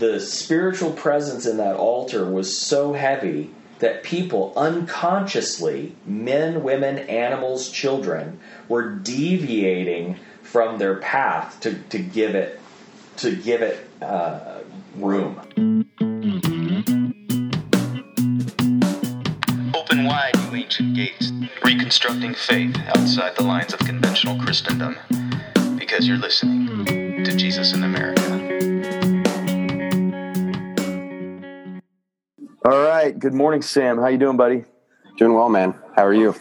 the spiritual presence in that altar was so heavy that people unconsciously, men, women, animals, children, were deviating from their path to, to give it to give it uh, room. Open wide, you ancient gates, reconstructing faith outside the lines of conventional Christendom, because you're listening to Jesus in America. Right. Good morning, Sam. How you doing, buddy? Doing well, man. How are you?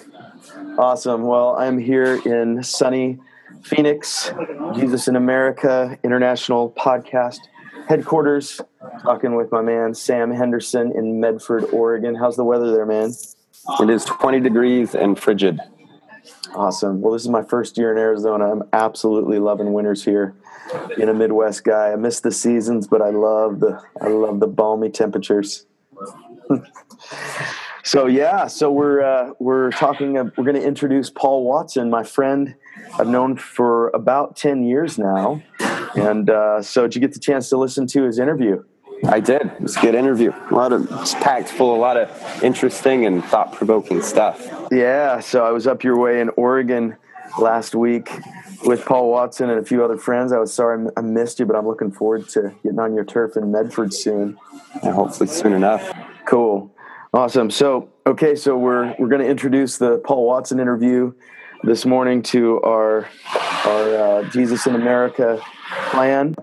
Awesome. Well, I'm here in sunny Phoenix, Jesus in America International Podcast headquarters, talking with my man Sam Henderson in Medford, Oregon. How's the weather there, man? It is 20 degrees and frigid. Awesome. Well, this is my first year in Arizona. I'm absolutely loving winters here. Being a Midwest guy, I miss the seasons, but I love the I love the balmy temperatures. so yeah, so we're uh, we're talking. Uh, we're going to introduce Paul Watson, my friend. I've known for about ten years now, and uh, so did you get the chance to listen to his interview? I did. It was a good interview. A lot of it's packed full of a lot of interesting and thought provoking stuff. Yeah, so I was up your way in Oregon last week with Paul Watson and a few other friends. I was sorry I missed you, but I'm looking forward to getting on your turf in Medford soon. And hopefully soon enough. Cool. Awesome. So, okay, so we're we're going to introduce the Paul Watson interview this morning to our our uh, Jesus in America plan.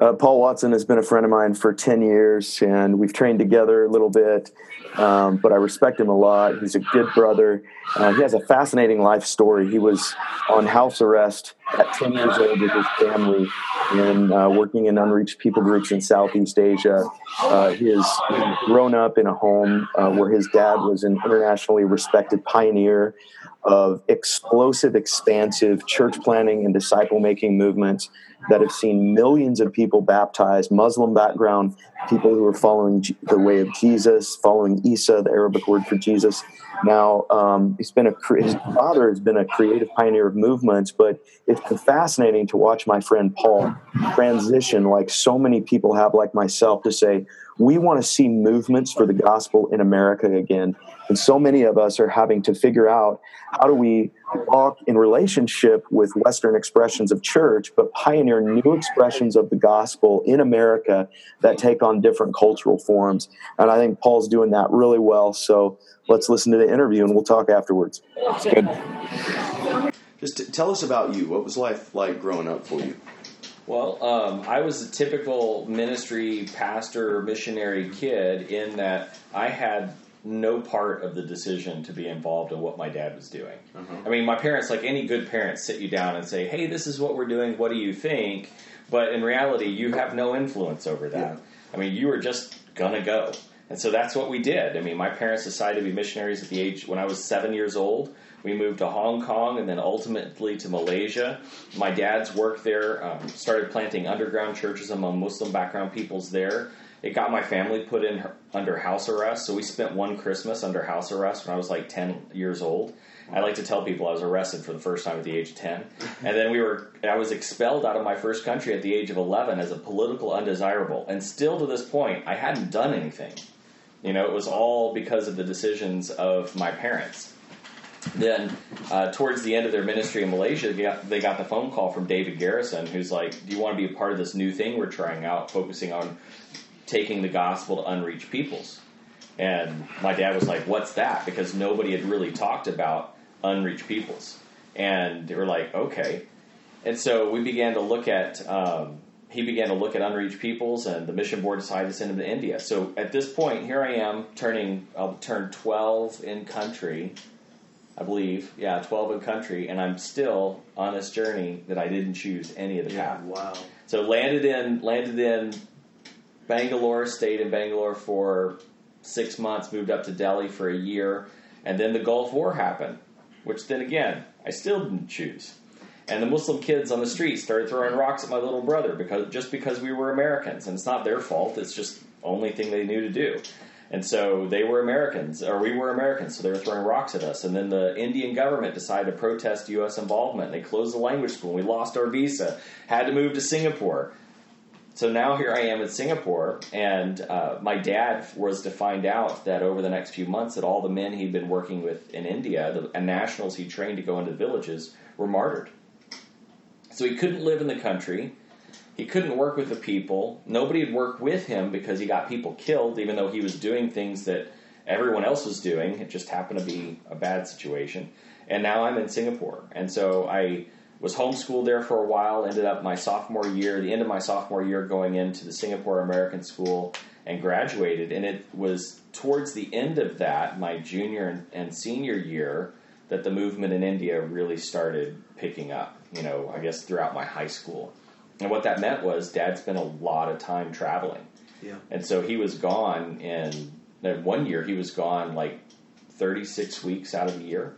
Uh, Paul Watson has been a friend of mine for 10 years, and we've trained together a little bit, um, but I respect him a lot. He's a good brother. Uh, he has a fascinating life story. He was on house arrest at 10 years old with his family and uh, working in unreached people groups in Southeast Asia. Uh, he has grown up in a home uh, where his dad was an internationally respected pioneer of explosive, expansive church planting and disciple making movements that have seen millions of people baptized, Muslim background, people who are following the way of Jesus, following Isa, the Arabic word for Jesus. Now, um, he's been a his father has been a creative pioneer of movements, but it's been fascinating to watch my friend Paul transition, like so many people have, like myself, to say we want to see movements for the gospel in America again. And so many of us are having to figure out how do we walk in relationship with Western expressions of church, but pioneer new expressions of the gospel in America that take on different cultural forms. And I think Paul's doing that really well. So let's listen to the interview and we'll talk afterwards. It's good. Just tell us about you. What was life like growing up for you? Well, um, I was a typical ministry pastor missionary kid in that I had no part of the decision to be involved in what my dad was doing. Uh-huh. I mean, my parents, like any good parents, sit you down and say, "Hey, this is what we're doing. What do you think?" But in reality, you have no influence over that. Yeah. I mean, you are just gonna go, and so that's what we did. I mean, my parents decided to be missionaries at the age when I was seven years old. We moved to Hong Kong and then ultimately to Malaysia. My dad's work there um, started planting underground churches among Muslim background peoples there it got my family put in under house arrest. So we spent one Christmas under house arrest when I was like 10 years old. I like to tell people I was arrested for the first time at the age of 10. And then we were I was expelled out of my first country at the age of 11 as a political undesirable. And still to this point, I hadn't done anything. You know, it was all because of the decisions of my parents. Then, uh, towards the end of their ministry in Malaysia, they got, they got the phone call from David Garrison, who's like, "Do you want to be a part of this new thing we're trying out, focusing on taking the gospel to unreached peoples. And my dad was like, What's that? Because nobody had really talked about unreached peoples. And they were like, Okay. And so we began to look at, um, he began to look at unreached peoples, and the mission board decided to send him to India. So at this point, here I am turning, I'll turn 12 in country, I believe. Yeah, 12 in country, and I'm still on this journey that I didn't choose any of the yeah, path. Wow. So landed in, landed in Bangalore, stayed in Bangalore for six months, moved up to Delhi for a year, and then the Gulf War happened, which then again, I still didn't choose. And the Muslim kids on the street started throwing rocks at my little brother because just because we were Americans, and it's not their fault. It's just the only thing they knew to do. And so they were Americans, or we were Americans, so they were throwing rocks at us. And then the Indian government decided to protest U.S. involvement. They closed the language school. We lost our visa, had to move to Singapore so now here I am in Singapore, and uh, my dad was to find out that over the next few months that all the men he'd been working with in India, the and nationals he trained to go into villages, were martyred. So he couldn't live in the country. He couldn't work with the people. Nobody would work with him because he got people killed, even though he was doing things that everyone else was doing. It just happened to be a bad situation. And now I'm in Singapore. And so I was homeschooled there for a while, ended up my sophomore year, the end of my sophomore year, going into the Singapore American School and graduated. And it was towards the end of that, my junior and, and senior year, that the movement in India really started picking up, you know, I guess throughout my high school. And what that meant was dad spent a lot of time traveling. Yeah. And so he was gone in one year he was gone like 36 weeks out of the year.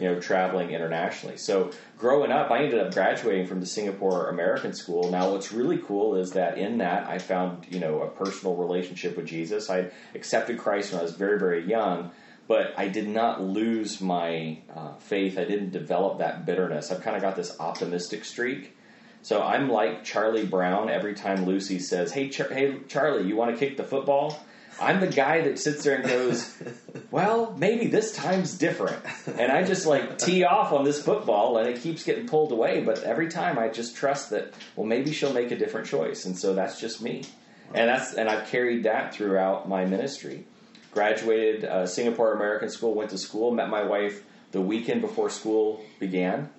You know, traveling internationally. So growing up, I ended up graduating from the Singapore American School. Now, what's really cool is that in that I found you know a personal relationship with Jesus. I accepted Christ when I was very very young, but I did not lose my uh, faith. I didn't develop that bitterness. I've kind of got this optimistic streak. So I'm like Charlie Brown every time Lucy says, "Hey, Char- hey, Charlie, you want to kick the football?" I'm the guy that sits there and goes, "Well, maybe this time's different," and I just like tee off on this football, and it keeps getting pulled away. But every time, I just trust that, well, maybe she'll make a different choice, and so that's just me, and that's and I've carried that throughout my ministry. Graduated uh, Singapore American School, went to school, met my wife the weekend before school began.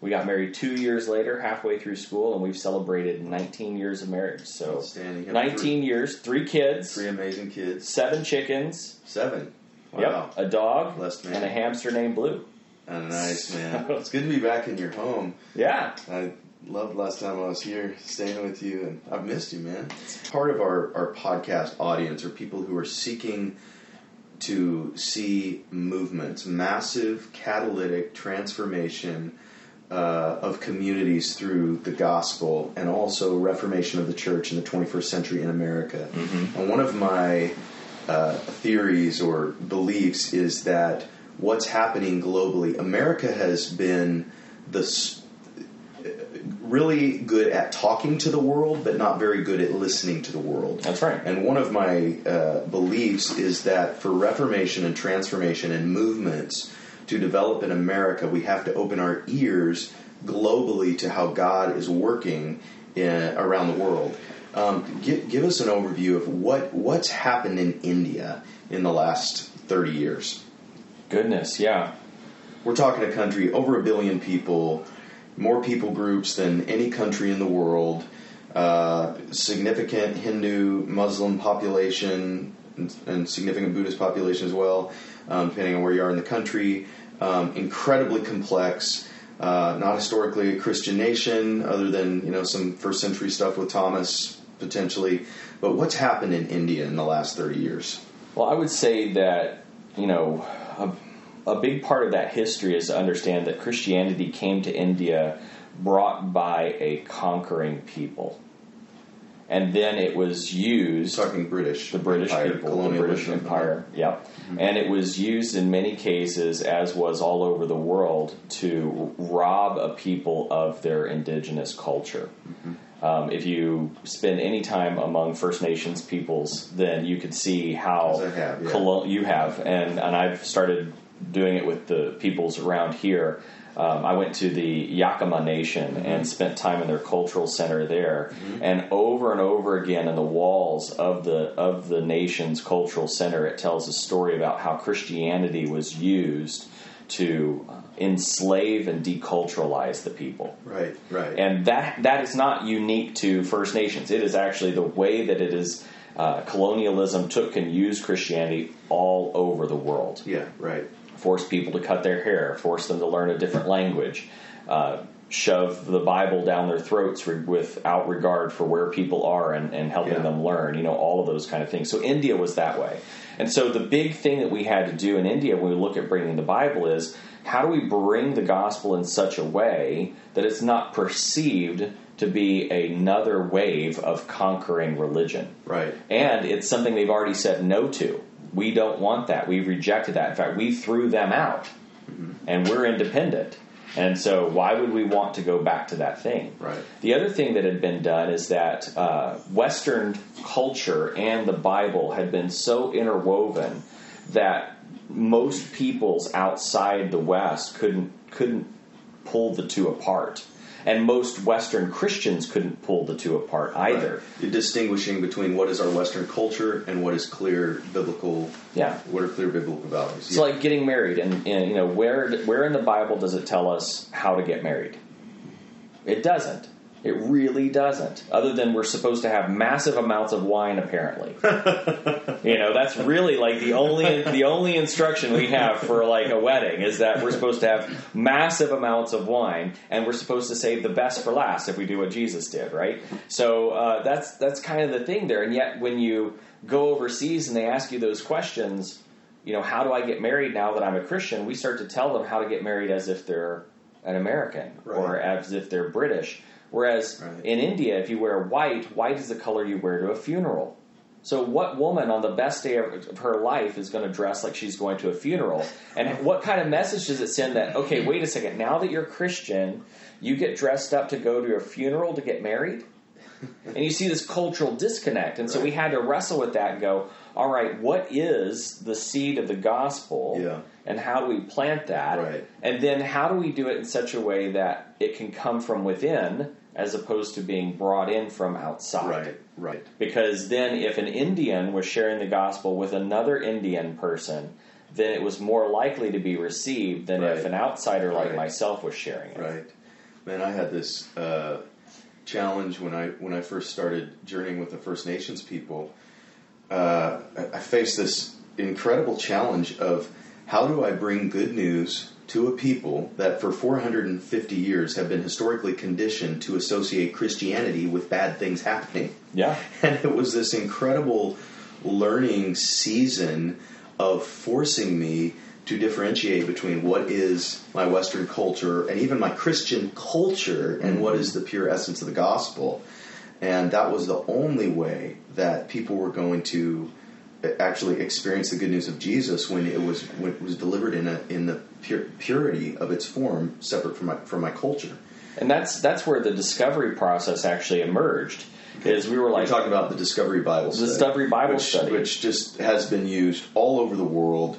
We got married two years later, halfway through school, and we've celebrated 19 years of marriage. So, Outstanding. You have 19 years, three kids, Three amazing kids. seven chickens, Seven. Wow. yep, a dog, and a hamster named Blue. Oh, nice, man. It's good to be back in your home. Yeah, I loved last time I was here, staying with you, and I've missed you, man. Part of our, our podcast audience are people who are seeking to see movements, massive catalytic transformation uh, of communities through the gospel, and also reformation of the church in the 21st century in America. And one of my uh, theories or beliefs is that what's happening globally, America has been the s- really good at talking to the world, but not very good at listening to the world. That's right. And one of my uh, beliefs is that for reformation and transformation and movements to develop in America, we have to open our ears globally to how God is working in, around the world. Um, give, give us an overview of what what's happened in India in the last thirty years. goodness, yeah, We're talking a country over a billion people, more people groups than any country in the world, uh, significant Hindu, Muslim population, and, significant Buddhist population as well, um, depending on where you are in the country. Um, incredibly complex. Uh, not historically a Christian nation, other than you know some first century stuff with Thomas potentially. But what's happened in India in the last thirty years? Well, I would say that, you know, a, a big part of that history is to understand that Christianity came to India brought by a conquering people. And then it was used Talking British, the British Empire, people, the. British Empire. Yep. And it was used in many cases, as was all over the world, to rob a people of their indigenous culture. Um, if you spend any time among First Nations peoples, then you could see how have, yeah. colo- you have, and and I've started doing it with the peoples around here. Um, I went to the Yakama Nation Mm-hmm. and spent time in their cultural center there, and over and over again in the walls of the of the nation's cultural center, it tells a story about how Christianity was used to enslave and deculturalize the people. Right, right. And that that is not unique to First Nations. It is actually the way that it is. Uh, colonialism took and used Christianity all over the world. yeah, right. Forced people to cut their hair, force them to learn a different language, uh, shove the Bible down their throats re- without regard for where people are and, and helping Yeah. them learn. You know, all of those kind of things. So India was that way. And so the big thing that we had to do in India when we look at bringing the Bible is how do we bring the gospel in such a way that it's not perceived to be another wave of conquering religion? Right. And it's something they've already said no to. We don't want that. We've rejected that. In fact, we threw them out, and we're independent. And so, why would we want to go back to that thing? Right. The other thing that had been done is that uh, Western culture and the Bible had been so interwoven that most peoples outside the West couldn't couldn't pull the two apart, and most Western Christians couldn't pull the two apart either. You're distinguishing between what is our Western culture and what is clear biblical. Yeah. What are clear biblical values? It's like getting married, and, and you know where where in the Bible does it tell us how to get married? It doesn't. It really doesn't. Other than we're supposed to have massive amounts of wine, apparently. you know, that's really like the only the only instruction we have for like a wedding is that we're supposed to have massive amounts of wine, and we're supposed to save the best for last if we do what Jesus did, right? So uh, that's that's kind of the thing there. And yet, when you go overseas and they ask you those questions, you know, how do I get married now that I'm a Christian? We start to tell them how to get married as if they're an American or as if they're British. Whereas Right. in India, if you wear white, white is the color you wear to a funeral. So, what woman on the best day of her life is going to dress like she's going to a funeral? And what kind of message does it send that, okay, wait a second, now that you're Christian, you get dressed up to go to a funeral to get married? And you see this cultural disconnect. And so we had to wrestle with that and go, all right, what is the seed of the gospel? Yeah. And how do we plant that? Right. And then how do we do it in such a way that it can come from within as opposed to being brought in from outside? right, right. Because then, if an Indian was sharing the gospel with another Indian person, then it was more likely to be received than if an outsider like Right. myself was sharing it. Right, man. I had this uh, challenge when I when I first started journeying with the First Nations people. Uh, I faced this incredible challenge of how do I bring good news to a people that for 450 years have been historically conditioned to associate Christianity with bad things happening. Yeah. And it was this incredible learning season of forcing me to differentiate between what is my Western culture and even my Christian culture and what mm-hmm. is the pure essence of the gospel. And that was the only way that people were going to eh, actually experience the good news of Jesus when it was when it was delivered in a in the pure, purity of its form, separate from my from my culture. And that's that's where the discovery process actually emerged. Is we were We're like talking about the Discovery Bible study. The Discovery Bible which, study. Which just has been used all over the world,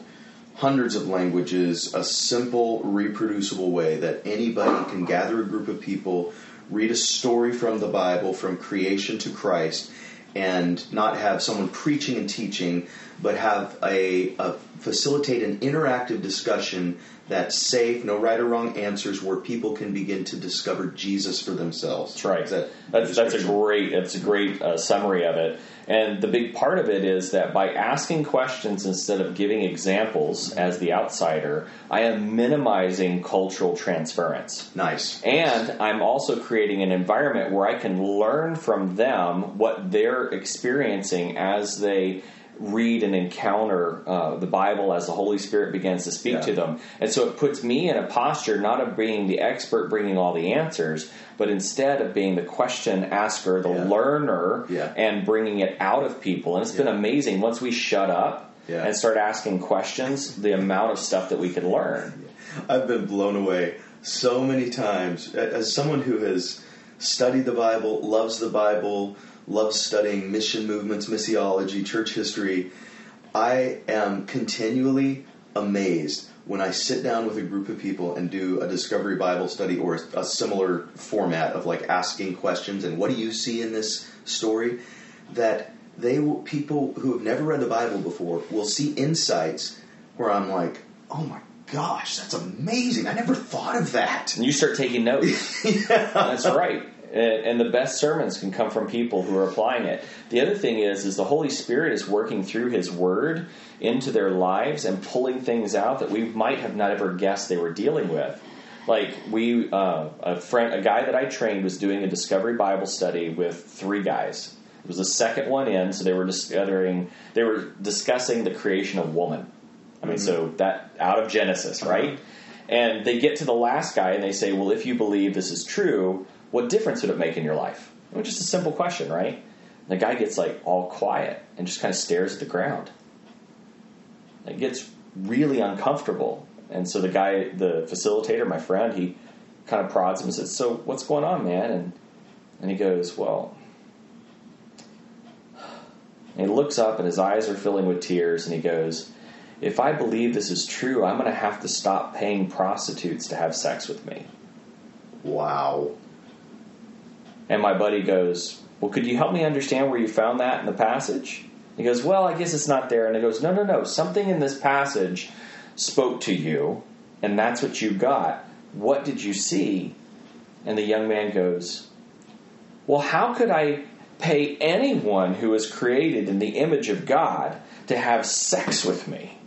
hundreds of languages, a simple, reproducible way that anybody can gather a group of people, read a story from the Bible, from creation to Christ, and not have someone preaching and teaching, but have a, a facilitate an interactive discussion that's safe, no right or wrong answers, where people can begin to discover Jesus for themselves. That's right. That that's that's a great that's a great uh, summary of it. And the big part of it is that by asking questions instead of giving examples as the outsider, I am minimizing cultural transference. Nice. And I'm also creating an environment where I can learn from them what they're experiencing as they read and encounter uh, the Bible as the Holy Spirit begins to speak Yeah. to them. And so it puts me in a posture not of being the expert bringing all the answers, but instead of being the question asker, the Yeah. learner, Yeah. and bringing it out of people. And it's been amazing once we shut up and start asking questions, the amount of stuff that we could learn. I've been blown away so many times as someone who has studied the Bible, loves the Bible, loves studying mission movements, missiology, church history. I am continually amazed when I sit down with a group of people and do a discovery Bible study or a, a similar format of like asking questions and what do you see in this story that they will people who have never read the Bible before will see insights where I'm like, "Oh my gosh, that's amazing. I never thought of that." And you start taking notes. That's right. And, and the best sermons can come from people who are applying it. The other thing is, is the Holy Spirit is working through His Word into their lives and pulling things out that we might have not ever guessed they were dealing with. Like we, uh, a friend, a guy that I trained was doing a Discovery Bible study with three guys. It was the second one in, so they were discovering, they were discussing the creation of woman. I mean, so that out of Genesis, right? And they get to the last guy and they say, Well, if you believe this is true, what difference would it make in your life? Well, just a simple question, right? And the guy gets like all quiet and just kind of stares at the ground. It gets really uncomfortable. And so the guy, the facilitator, my friend, he kind of prods him and says, "So what's going on, man?" And and he goes, "Well." And he looks up and his eyes are filling with tears and he goes, If I believe this is true, I'm going to have to stop paying prostitutes to have sex with me. Wow. And my buddy goes, Well, could you help me understand where you found that in the passage? He goes, Well, I guess it's not there. And he goes, No, no, no. Something in this passage spoke to you, and that's what you got. What did you see? And the young man goes, Well, how could I pay anyone who is created in the image of God to have sex with me?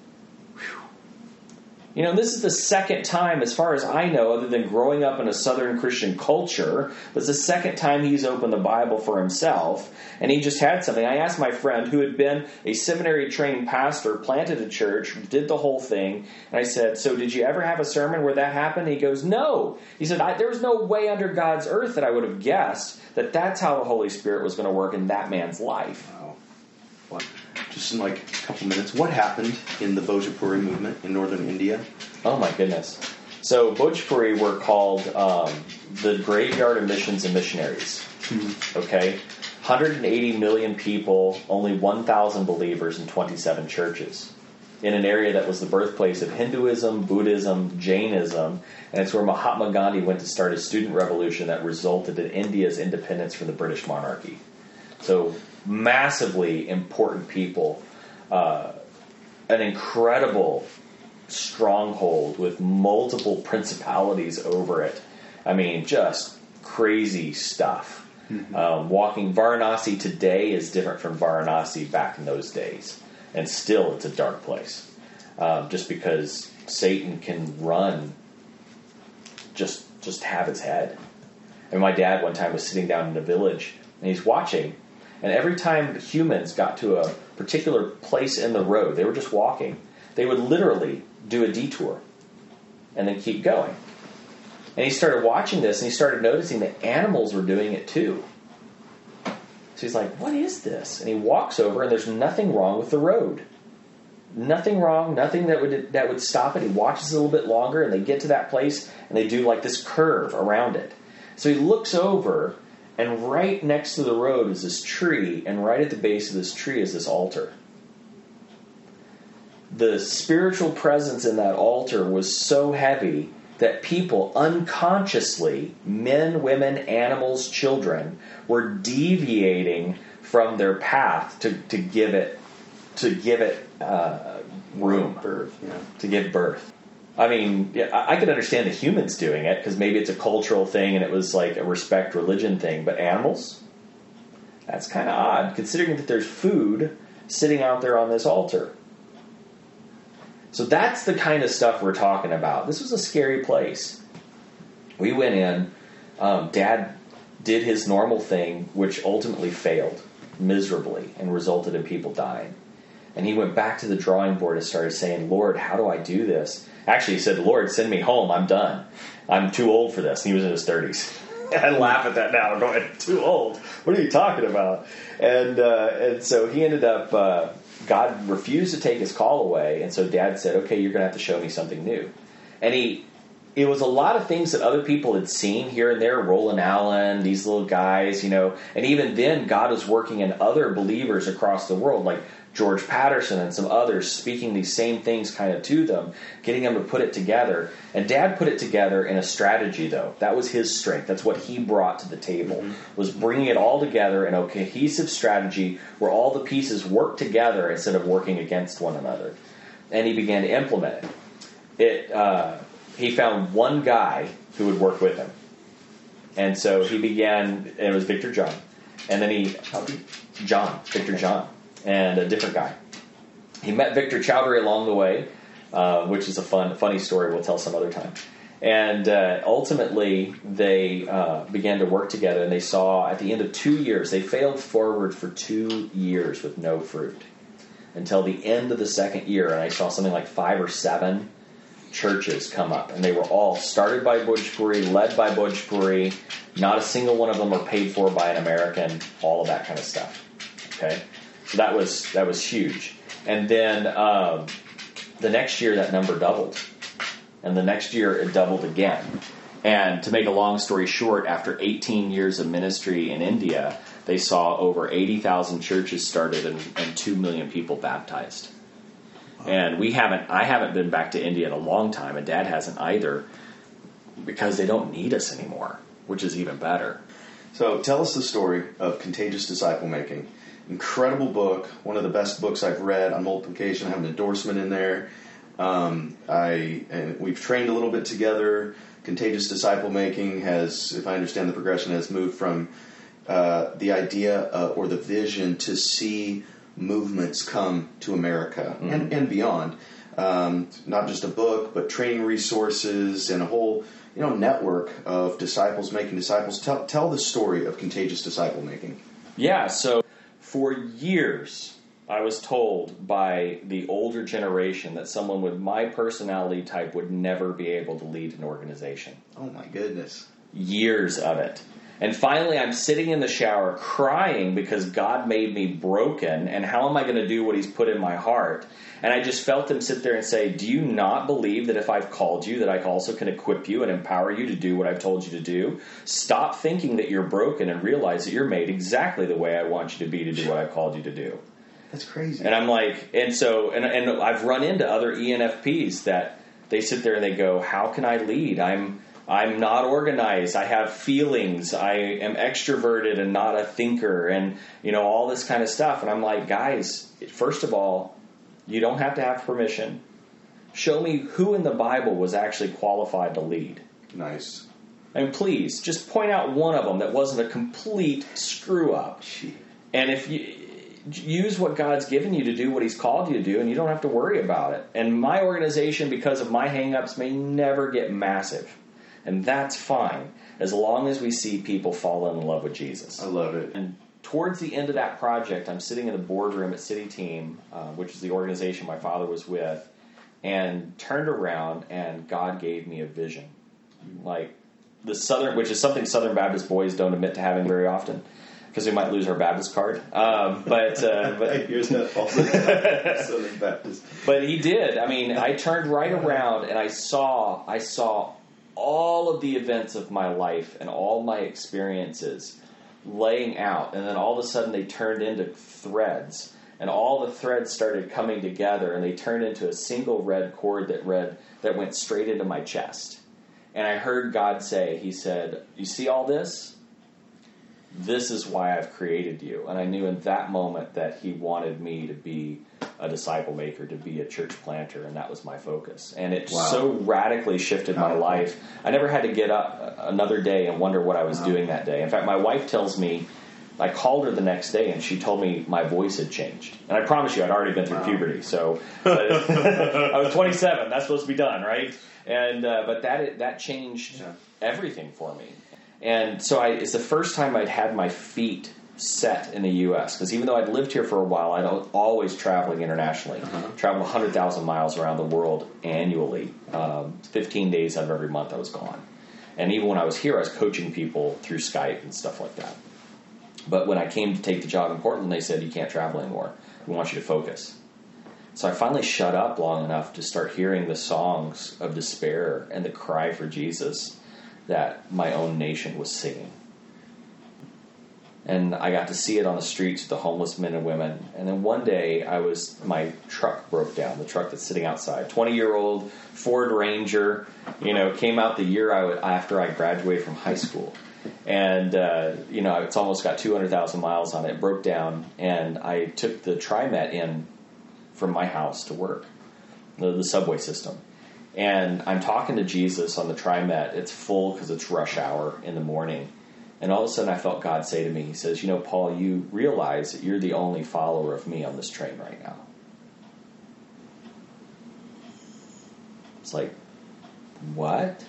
You know, this is the second time, as far as I know, other than growing up in a Southern Christian culture, it's the second time he's opened the Bible for himself. And he just had something. I asked my friend, who had been a seminary trained pastor, planted a church, did the whole thing, and I said, So did you ever have a sermon where that happened? he goes, No. He said, There was no way under God's earth that I would have guessed that that's how the Holy Spirit was going to work in that man's life. What? Just in like a couple minutes, what happened in the Bhojpuri movement in northern India? Oh my goodness. So Bhojpuri were called um, the graveyard of missions and missionaries. Okay? 180 million people, only 1,000 believers in 27 churches. In an area that was the birthplace of Hinduism, Buddhism, Jainism, and it's where Mahatma Gandhi went to start a student revolution that resulted in India's independence from the British monarchy. So, massively important people. Uh, an incredible stronghold with multiple principalities over it. I mean, just crazy stuff. Um, walking Varanasi today is different from Varanasi back in those days, and still it's a dark place. Um, just because Satan can run, just just have its head. And my dad one time was sitting down in a village, and he's watching, and every time humans got to a particular place in the road, they were just walking. They would literally do a detour and then keep going. And he started watching this and he started noticing that animals were doing it too. So he's like, What is this? And he walks over and there's nothing wrong with the road. Nothing wrong, nothing that would that would stop it. He watches a little bit longer and they get to that place and they do like this curve around it. So he looks over and right next to the road is this tree, and right at the base of this tree is this altar the spiritual presence in that altar was so heavy that people unconsciously, men, women, animals, children, were deviating from their path to, to give it to give it uh, room, Birth, yeah. to give birth. I mean, yeah, I could understand the humans doing it because maybe it's a cultural thing and it was like a respect religion thing, but animals, that's kind of odd considering that there's food sitting out there on this altar. So that's the kind of stuff we're talking about. This was a scary place. We went in. Um, Dad did his normal thing, which ultimately failed miserably and resulted in people dying. And he went back to the drawing board and started saying, Lord, how do I do this? Actually, he said, Lord, send me home. I'm done. I'm too old for this. And he was in his 30s. I laugh at that now, I'm going, too old. What are you talking about? And, uh, and so he ended up, uh, God refused to take his call away. And so dad said, okay, you're going to have to show me something new. And he, it was a lot of things that other people had seen here and there, Roland Allen, these little guys, you know, and even then God was working in other believers across the world, like George Patterson and some others, speaking these same things kind of to them, getting them to put it together. And Dad put it together in a strategy, though. That was his strength. That's what he brought to the table, was bringing it all together in a cohesive strategy where all the pieces work together instead of working against one another. And he began to implement it. It. Uh, he found one guy who would work with him. And so he began, and it was Victor John. And then he, John, Victor John, and a different guy. He met Victor Choudhrie along the way, uh, which is a fun, funny story we'll tell some other time. And uh, ultimately, they uh, began to work together, and they saw at the end of two years, they failed forward for two years with no fruit until the end of the second year. And I saw something like five or seven churches come up, and they were all started by Bhojpuri, led by Bhojpuri. Not a single one of them were paid for by an American. All of that kind of stuff. Okay, that was that was huge. And then um, the next year, that number doubled. And the next year it doubled again. And to make a long story short, after 18 years of ministry in India, they saw over 80,000 churches started and, and 2 million people baptized. And we haven't, I haven't been back to India in a long time, and dad hasn't either, because they don't need us anymore, which is even better. So tell us the story of Contagious Disciple Making. Incredible book, one of the best books I've read on multiplication. I have an endorsement in there. Um, I and we've trained a little bit together. Contagious Disciple Making has, if I understand the progression, has moved from uh, the idea uh, or the vision to see movements come to America mm-hmm. and, and beyond. Um, not just a book, but training resources and a whole you know network of disciples making disciples. Tell tell the story of contagious disciple making. Yeah, so for years I was told by the older generation that someone with my personality type would never be able to lead an organization. Oh my goodness. Years of it. And finally, I'm sitting in the shower crying because God made me broken, and how am I going to do what He's put in my heart? And I just felt Him sit there and say, Do you not believe that if I've called you, that I also can equip you and empower you to do what I've told you to do? Stop thinking that you're broken and realize that you're made exactly the way I want you to be to do what I've called you to do. That's crazy. And I'm like, and so, and, and I've run into other ENFPs that they sit there and they go, How can I lead? I'm I'm not organized. I have feelings. I am extroverted and not a thinker, and you know all this kind of stuff. And I'm like, guys, first of all, you don't have to have permission. Show me who in the Bible was actually qualified to lead. Nice. And please, just point out one of them that wasn't a complete screw up. And if you use what God's given you to do what He's called you to do, and you don't have to worry about it. And my organization, because of my hangups, may never get massive. And that's fine as long as we see people fall in love with Jesus. I love it. And towards the end of that project, I'm sitting in the boardroom at City Team, uh, which is the organization my father was with, and turned around and God gave me a vision. Like the Southern, which is something Southern Baptist boys don't admit to having very often. Because we might lose our Baptist card, um, but uh, but here's that Southern Baptist. But he did. I mean, I turned right around and I saw I saw all of the events of my life and all my experiences laying out, and then all of a sudden they turned into threads, and all the threads started coming together, and they turned into a single red cord that read that went straight into my chest. And I heard God say, He said, "You see all this? This is why I've created you." And I knew in that moment that He wanted me to be a disciple maker, to be a church planter, and that was my focus. And it wow. so radically shifted my life. I never had to get up another day and wonder what I was wow. doing that day. In fact, my wife tells me. I called her the next day and she told me my voice had changed. And I promise you, I'd already been through wow. puberty. So I was 27. That's supposed to be done, right? And uh, but that that changed yeah. everything for me. And so I, it's the first time I'd had my feet set in the U.S. Because even though I'd lived here for a while, I'd always traveling internationally. Uh-huh. Traveled 100,000 miles around the world annually. Um, 15 days out of every month I was gone. And even when I was here, I was coaching people through Skype and stuff like that. But when I came to take the job in Portland, they said, You can't travel anymore. We want you to focus. So I finally shut up long enough to start hearing the songs of despair and the cry for Jesus that my own nation was singing and I got to see it on the streets with the homeless men and women. And then one day, I was my truck broke down, the truck that's sitting outside. Twenty year old Ford Ranger, you know, came out the year I would, after I graduated from high school, and uh, you know, it's almost got two hundred thousand miles on it. it. Broke down, and I took the TriMet in from my house to work, the, the subway system. And I'm talking to Jesus on the TriMet. It's full because it's rush hour in the morning and all of a sudden, I felt God say to me, He says, You know, Paul, you realize that you're the only follower of me on this train right now. It's like, what?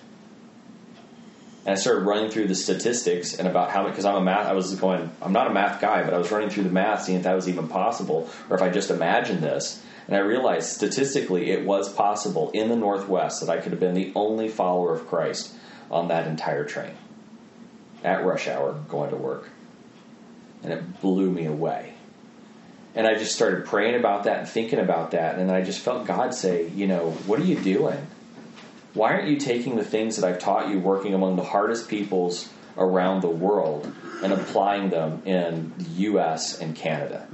And I started running through the statistics and about how much, because I'm a math, I was going, I'm not a math guy, but I was running through the math, seeing if that was even possible, or if I just imagined this. And I realized statistically it was possible in the Northwest that I could have been the only follower of Christ on that entire train at rush hour going to work. And it blew me away. And I just started praying about that and thinking about that. And then I just felt God say, you know, what are you doing? why aren't you taking the things that I've taught you working among the hardest peoples around the world and applying them in the US and Canada?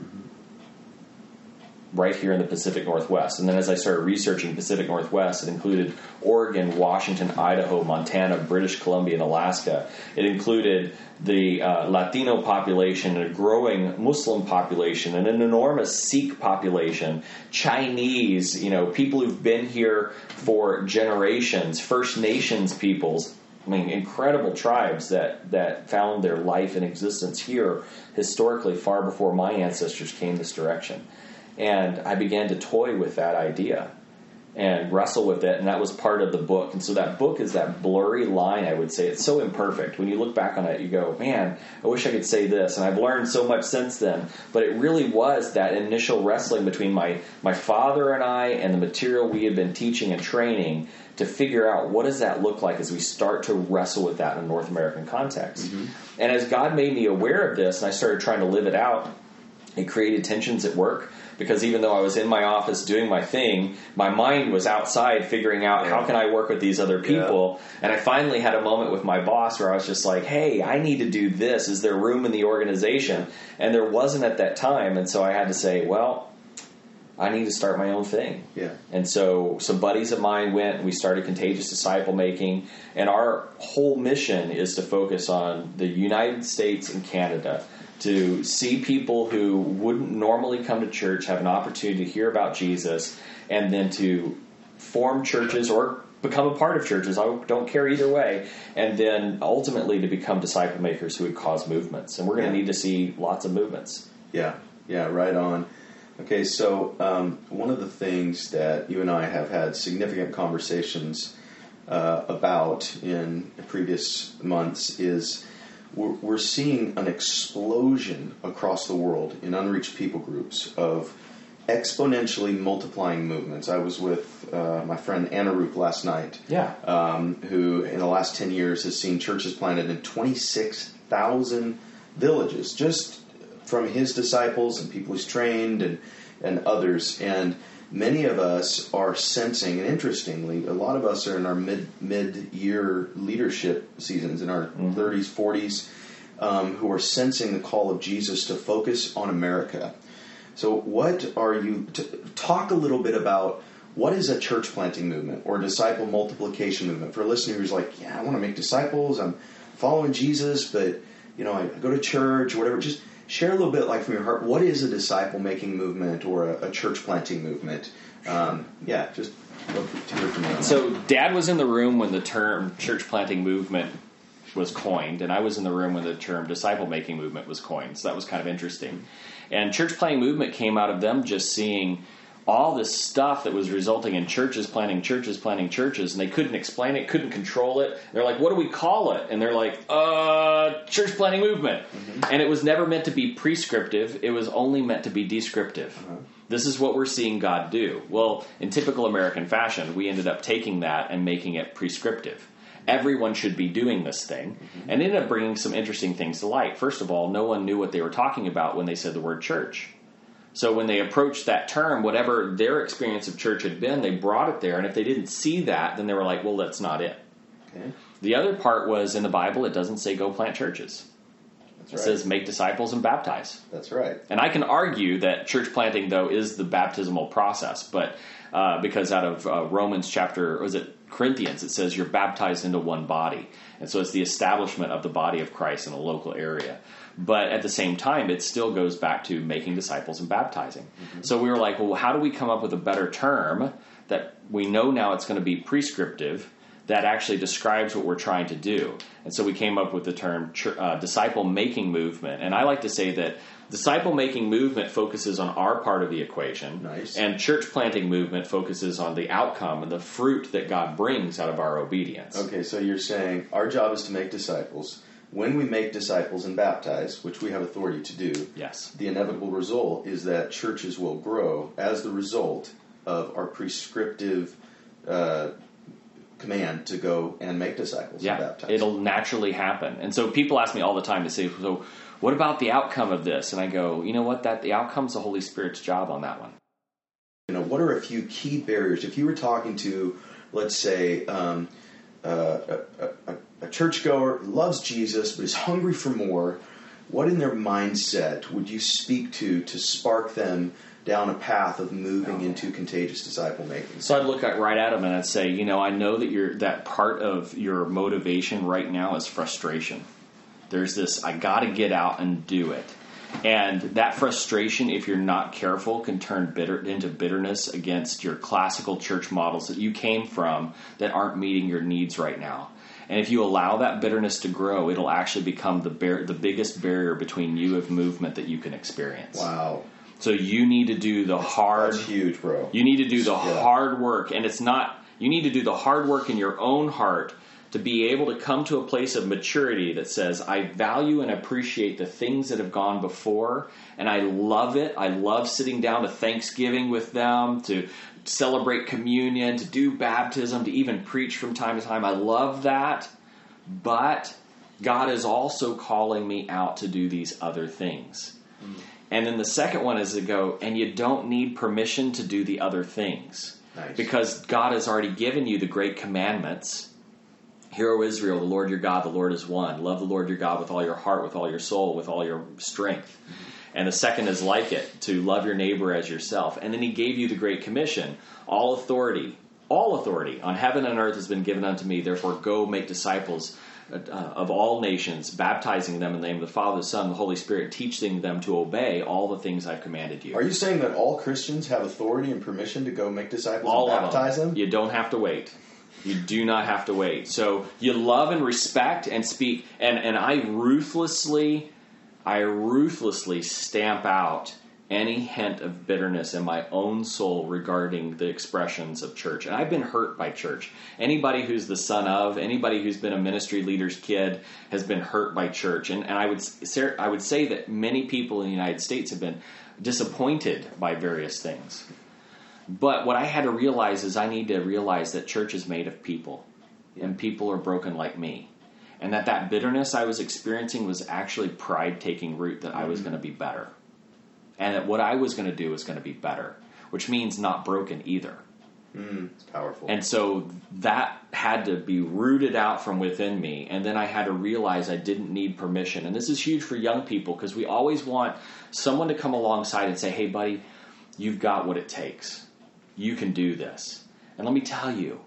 Right here in the Pacific Northwest. And then as I started researching Pacific Northwest, it included Oregon, Washington, Idaho, Montana, British Columbia, and Alaska. It included the uh, Latino population, a growing Muslim population, and an enormous Sikh population, Chinese, you know, people who've been here for generations, First Nations peoples. I mean, incredible tribes that, that found their life and existence here historically far before my ancestors came this direction. And I began to toy with that idea and wrestle with it, and that was part of the book. And so that book is that blurry line, I would say. It's so imperfect. When you look back on it, you go, man, I wish I could say this. And I've learned so much since then. But it really was that initial wrestling between my, my father and I and the material we had been teaching and training to figure out what does that look like as we start to wrestle with that in a North American context. Mm-hmm. And as God made me aware of this and I started trying to live it out, it created tensions at work because even though I was in my office doing my thing, my mind was outside figuring out how can I work with these other people. And I finally had a moment with my boss where I was just like, "Hey, I need to do this. Is there room in the organization?" And there wasn't at that time, and so I had to say, "Well, I need to start my own thing." Yeah. And so some buddies of mine went and we started contagious disciple making and our whole mission is to focus on the United States and Canada to see people who wouldn't normally come to church have an opportunity to hear about Jesus and then to form churches or become a part of churches. I don't care either way. And then ultimately to become disciple makers who would cause movements. And we're going to Yeah. need to see lots of movements. Yeah, yeah, right on. Okay, so um, one of the things that you and I have had significant conversations uh, about in previous months is we're, we're seeing an explosion across the world in unreached people groups of exponentially multiplying movements. I was with uh, my friend Anna Roop last night Yeah. um, who in the last 10 years has seen churches planted in 26,000 villages just from his disciples and people he's trained and, and others. And many of us are sensing, and interestingly, a lot of us are in our mid mid year leadership seasons, in our 30s, 40s, um, who are sensing the call of Jesus to focus on America. So, what are you t- talk a little bit about? What is a church planting movement or disciple multiplication movement for a listener who's like, yeah, I want to make disciples. I'm following Jesus, but you know, I go to church or whatever. Just share a little bit, like from your heart, what is a disciple making movement or a, a church planting movement? Um, yeah, just to hear from you. So, Dad was in the room when the term church planting movement was coined, and I was in the room when the term disciple making movement was coined. So that was kind of interesting. And church planting movement came out of them just seeing all this stuff that was resulting in churches planting churches planting churches, and they couldn't explain it, couldn't control it. They're like, "What do we call it?" And they're like, "Uh, church planting movement." Mm-hmm. And it was never meant to be prescriptive; it was only meant to be descriptive. Uh-huh. This is what we're seeing God do. Well, in typical American fashion, we ended up taking that and making it prescriptive. Everyone should be doing this thing, mm-hmm. and ended up bringing some interesting things to light. First of all, no one knew what they were talking about when they said the word church. So when they approached that term, whatever their experience of church had been, they brought it there, and if they didn't see that, then they were like, "Well, that's not it." Okay, The other part was in the Bible, it doesn't say go plant churches. that's It right. says make disciples and baptize. that's right. And I can argue that church planting, though, is the baptismal process, but uh, because out of uh, Romans chapter, or is it Corinthians, it says you're baptized into one body. And so it's the establishment of the body of Christ in a local area. But at the same time, it still goes back to making disciples and baptizing. So we were like, well, how do we come up with a better term that we know now it's going to be prescriptive? that actually describes what we're trying to do. And so we came up with the term uh, disciple making movement. And I like to say that disciple making movement focuses on our part of the equation, Nice. and church planting movement focuses on the outcome and the fruit that God brings out of our obedience. Okay, so you're saying our job is to make disciples. When we make disciples and baptize, which we have authority to do, Yes. the inevitable result is that churches will grow as the result of our prescriptive uh, command to go and make disciples and Yeah, baptize. it'll naturally happen. And so people ask me all the time to say, so what about the outcome of this? And I go, you know what? That the outcome's the Holy Spirit's job on that one. you know, what are a few key barriers? If you were talking to let's say, um, uh, a, a, a churchgoer loves Jesus but is hungry for more, what in their mindset would you speak to to spark them down a path of moving into contagious disciple making? So I'd look at, right at them and I'd say, you know, I know that you're that part of your motivation right now is frustration. There's this, I got to get out and do it. And that frustration, if you're not careful, can turn bitter into bitterness against your classical church models that you came from that aren't meeting your needs right now. And if you allow that bitterness to grow, it'll actually become the bar- the biggest barrier between you of movement that you can experience. Wow, So you need to do the hard that's huge, bro. you need to do the Yeah. hard work, and it's not. You need to do the hard work in your own heart to be able to come to a place of maturity that says, "I value and appreciate the things that have gone before, and I love it. I love sitting down to Thanksgiving with them, to celebrate communion, to do baptism, to even preach from time to time. I love that, but God is also calling me out to do these other things." Mm. And then the second one is to go, and you don't need permission to do the other things. Nice. Because God has already given you the great commandments. Hear, O Israel, the Lord your God, the Lord is one. Love the Lord your God with all your heart, with all your soul, with all your strength. And the second is like it, to love your neighbor as yourself. And then he gave you the Great Commission all authority, all authority on heaven and earth has been given unto me. Therefore, go make disciples uh, of all nations, baptizing them in the name of the Father, the Son, and the Holy Spirit, teaching them to obey all the things I've commanded you. Are you saying that all Christians have authority and permission to go make disciples all and baptize of them. them? You don't have to wait. You do not have to wait. So you love and respect and speak, and and I ruthlessly, I ruthlessly stamp out any hint of bitterness in my own soul regarding the expressions of church. And I've been hurt by church. Anybody who's the son of, anybody who's been a ministry leader's kid has been hurt by church. And, and I would I would say that many people in the United States have been disappointed by various things. But what I had to realize is I need to realize that church is made of people, and people are broken like me. And that that bitterness I was experiencing was actually pride taking root that I was mm-hmm. going to be better. And that what I was going to do was going to be better, which means not broken either. Mm, it's powerful. And so that had to be rooted out from within me. And then I had to realize I didn't need permission. And this is huge for young people because we always want someone to come alongside and say, hey, buddy, you've got what it takes. You can do this. And let me tell you,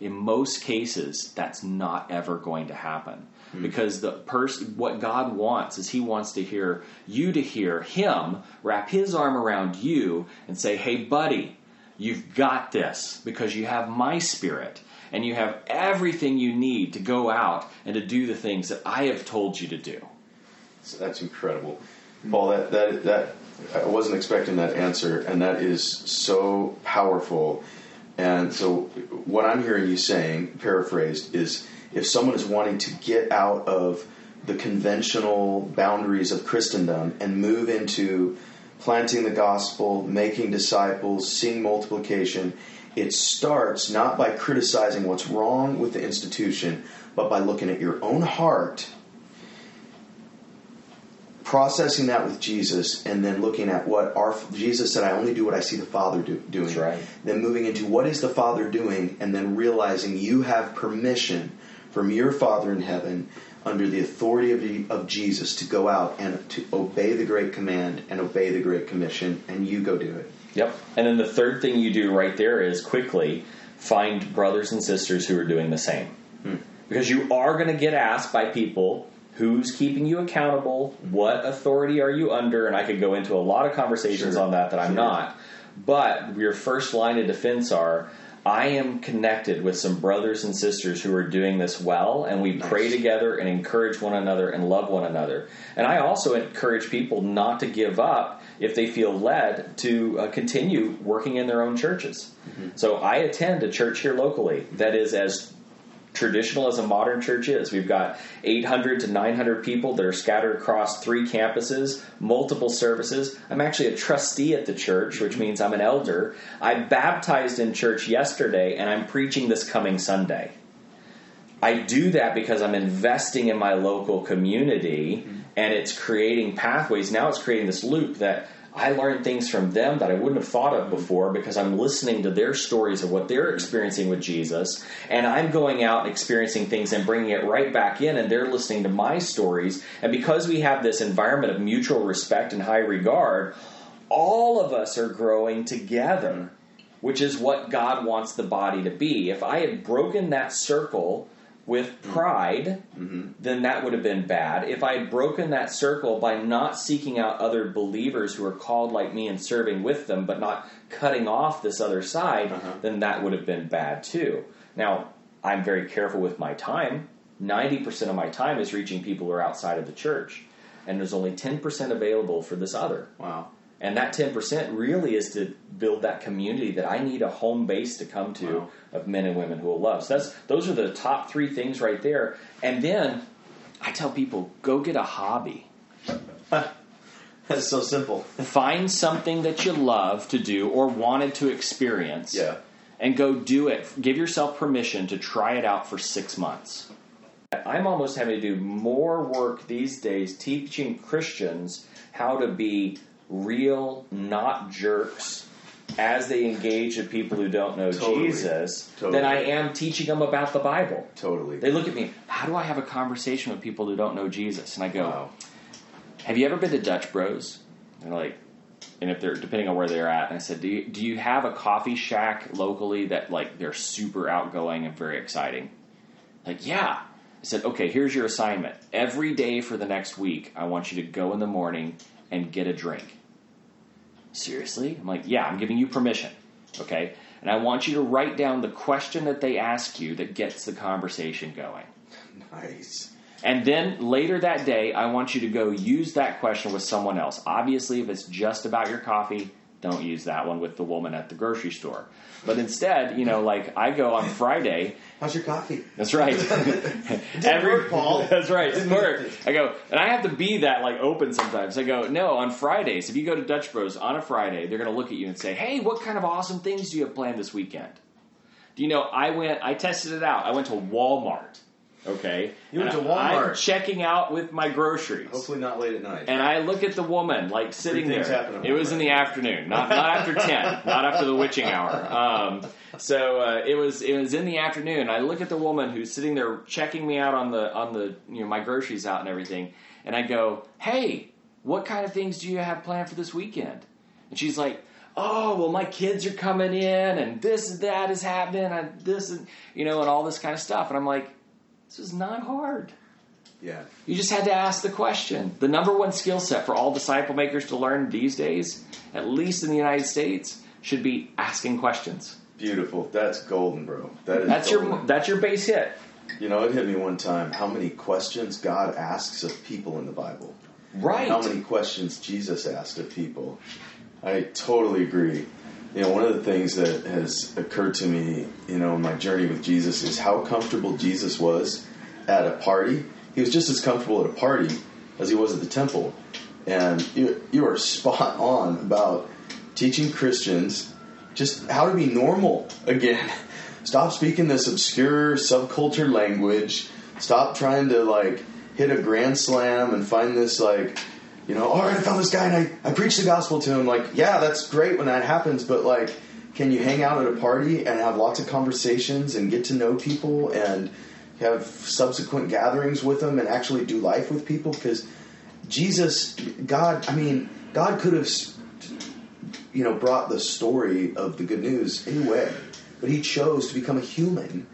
in most cases, that's not ever going to happen. Hmm. Because the person, what God wants is He wants to hear you to hear Him wrap His arm around you and say, "Hey, buddy, You've got this because you have my spirit and you have everything you need to go out and to do the things that I have told you to do. So that's incredible, Paul. That that that I wasn't expecting that answer, and that is so powerful. And so, what I'm hearing you saying, paraphrased, is if someone is wanting to get out of the conventional boundaries of Christendom and move into planting the gospel, making disciples, seeing multiplication, it starts not by criticizing what's wrong with the institution, but by looking at your own heart processing that with Jesus and then looking at what our Jesus said I only do what I see the Father do, doing. That's right. Then moving into what is the Father doing and then realizing you have permission from your Father in heaven under the authority of, the, of Jesus to go out and to obey the great command and obey the great commission and you go do it. Yep. And then the third thing you do right there is quickly find brothers and sisters who are doing the same. Hmm. Because you are going to get asked by people who's keeping you accountable, what authority are you under, and I could go into a lot of conversations Sure. on that that I'm Sure. not. But your first line of defense are I am connected with some brothers and sisters who are doing this well, and we pray together and encourage one another and love one another. And I also encourage people not to give up if they feel led to uh, continue working in their own churches. So I attend a church here locally that is as traditional as a modern church is. We've got 800 to 900 people that are scattered across three campuses, multiple services. I'm actually a trustee at the church, which means I'm an elder. I baptized in church yesterday, and I'm preaching this coming Sunday. I do that because I'm investing in my local community mm-hmm. and it's creating pathways. Now it's creating this loop that I learn things from them that I wouldn't have thought of before because I'm listening to their stories of what they're experiencing with Jesus, and I'm going out and experiencing things and bringing it right back in, and they're listening to my stories. And because we have this environment of mutual respect and high regard, all of us are growing together, which is what God wants the body to be. If I had broken that circle with pride, mm-hmm. then that would have been bad. If I had broken that circle by not seeking out other believers who are called like me and serving with them, but not cutting off this other side, uh-huh. then that would have been bad too. Now, I'm very careful with my time. 90% of my time is reaching people who are outside of the church, and there's only 10% available for this other. Wow. And that 10% really is to build that community that I need a home base to come to Wow. of men and women who will love. So that's those are the top three things right there. And then I tell people, go get a hobby. That's so simple. Find something that you love to do or wanted to experience. Yeah. And go do it. Give yourself permission to try it out for six months. I'm almost having to do more work these days teaching Christians how to be real, not jerks, as they engage with people who don't know Totally. Jesus, Totally. than I am teaching them about the Bible. Totally. They look at me, how do I have a conversation with people who don't know Jesus? And I go, Wow. have you ever been to Dutch Bros? And they're like, and if they're depending on where they're at, and I said, do you, do you have a coffee shack locally that like they're super outgoing and very exciting? Like, yeah. I said, okay, here's your assignment. Every day for the next week, I want you to go in the morning and get a drink. Seriously? I'm like, yeah, I'm giving you permission. Okay? And I want you to write down the question that they ask you that gets the conversation going. Nice. And then later that day, I want you to go use that question with someone else. Obviously, if it's just about your coffee, don't use that one with the woman at the grocery store. But instead, you know, like I go on Friday. How's your coffee? That's right. Every work, Paul. That's right. Didn't work. I go, and I have to be that like open sometimes. I go, no, on Fridays, if you go to Dutch Bros on a Friday, they're going to look at you and say, hey, what kind of awesome things do you have planned this weekend? Do you know? I went. I tested it out. I went to Walmart. Okay, You went And to Walmart. I'm checking out with my groceries. Hopefully not late at night. And I look at the woman like sitting things there. It was in the afternoon, not not after ten, not after the witching hour. Um, so uh, it was it was in the afternoon. I look at the woman who's sitting there checking me out on the on the you know my groceries out and everything, and I go, "Hey, what kind of things do you have planned for this weekend?" And she's like. Oh well, my kids are coming in, and this and that is happening, and this and you know, and all this kind of stuff. And I'm like, this is not hard. yeah. You just had to ask the question. The number one skill set for all disciple makers to learn these days, at least in the United States, should be asking questions. Beautiful. That's golden, bro. That is That's golden. your that's your base hit. You know, it hit me one time how many questions God asks of people in the Bible. Right. How many questions Jesus asked of people. I totally agree. You know, one of the things that has occurred to me, you know, in my journey with Jesus is how comfortable Jesus was at a party. He was just as comfortable at a party as he was at the temple. And you, you are spot on about teaching Christians just how to be normal again. Stop speaking this obscure subculture language. Stop trying to like hit a grand slam and find this like, you know, all right, I found this guy and I, I preached the gospel to him. Like, yeah, that's great when that happens, but like, can you hang out at a party and have lots of conversations and get to know people and have subsequent gatherings with them and actually do life with people? Because Jesus, God, I mean, God could have you know, brought the story of the good news anyway. But he chose to become a human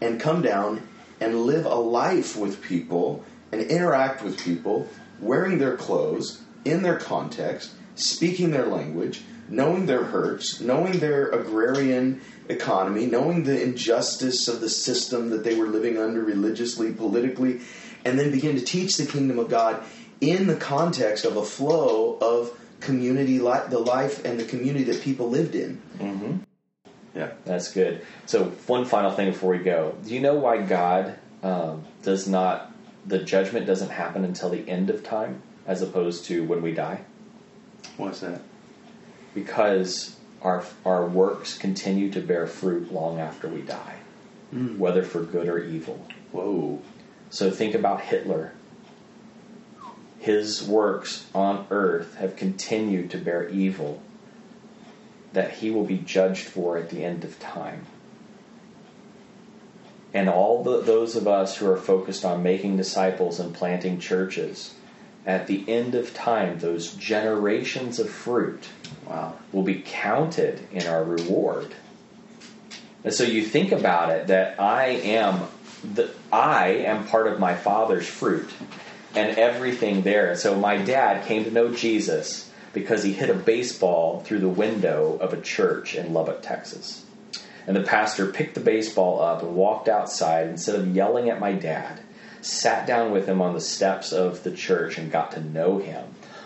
and come down and live a life with people and interact with people, wearing their clothes in their context, speaking their language, knowing their hurts, knowing their agrarian economy, knowing the injustice of the system that they were living under religiously, politically, and then begin to teach the kingdom of God in the context of a flow of community, li- the life and the community that people lived in. Mm-hmm. Yeah. That's good. So one final thing before we go. Do you know why God um, does not the judgment doesn't happen until the end of time as opposed to when we die? What's that? Because our our works continue to bear fruit long after we die, hmm. whether for good or evil. Whoa. So think about Hitler. his works on earth have continued to bear evil, that he will be judged for at the end of time. And all the, those of us who are focused on making disciples and planting churches, at the end of time, those generations of fruit wow, will be counted in our reward. And so you think about it that I am the I am part of my father's fruit and everything there. And So my dad came to know Jesus because he hit a baseball through the window of a church in Lubbock, Texas. And the pastor picked the baseball up and walked outside instead of yelling at my dad, sat down with him on the steps of the church and got to know him.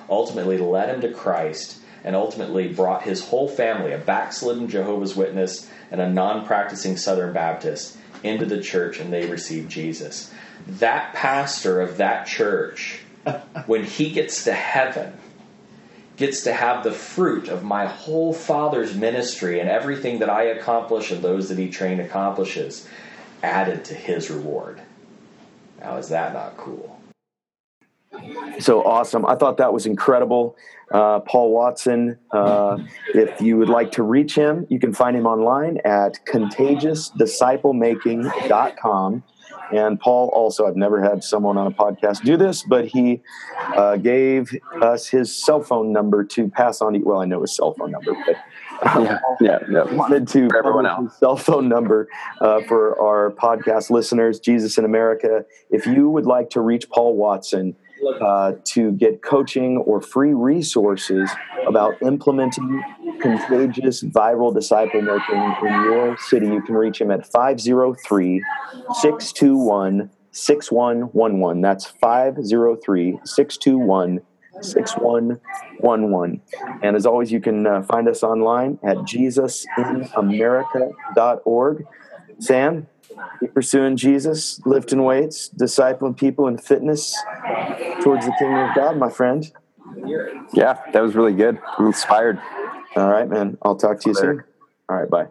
Ultimately led him to Christ and ultimately brought his whole family, a backslidden Jehovah's Witness and a non-practicing Southern Baptist, into the church and they received Jesus. That pastor of that church, when he gets to heaven, gets to have the fruit of my whole father's ministry and everything that I accomplish and those that he trained accomplishes added to his reward. Now, is that not cool? So awesome. I thought that was incredible. Uh, Paul Watson, uh, if you would like to reach him, you can find him online at contagiousdisciplemaking.com. And Paul also, I've never had someone on a podcast do this, but he uh, gave us his cell phone number to pass on. To, well, I know his cell phone number, but yeah, yeah, yeah. wanted to for everyone else. His cell phone number uh, for our podcast listeners, Jesus in America. If you would like to reach Paul Watson, uh, to get coaching or free resources about implementing contagious viral disciple making in your city, you can reach him at 503 621 6111. That's 503 621 6111. And as always, you can uh, find us online at jesusinamerica.org. Sam, keep pursuing Jesus, lifting weights, discipling people in fitness towards the kingdom of God, my friend. Yeah, that was really good. I'm inspired. All right, man. I'll talk to you soon. All right, bye.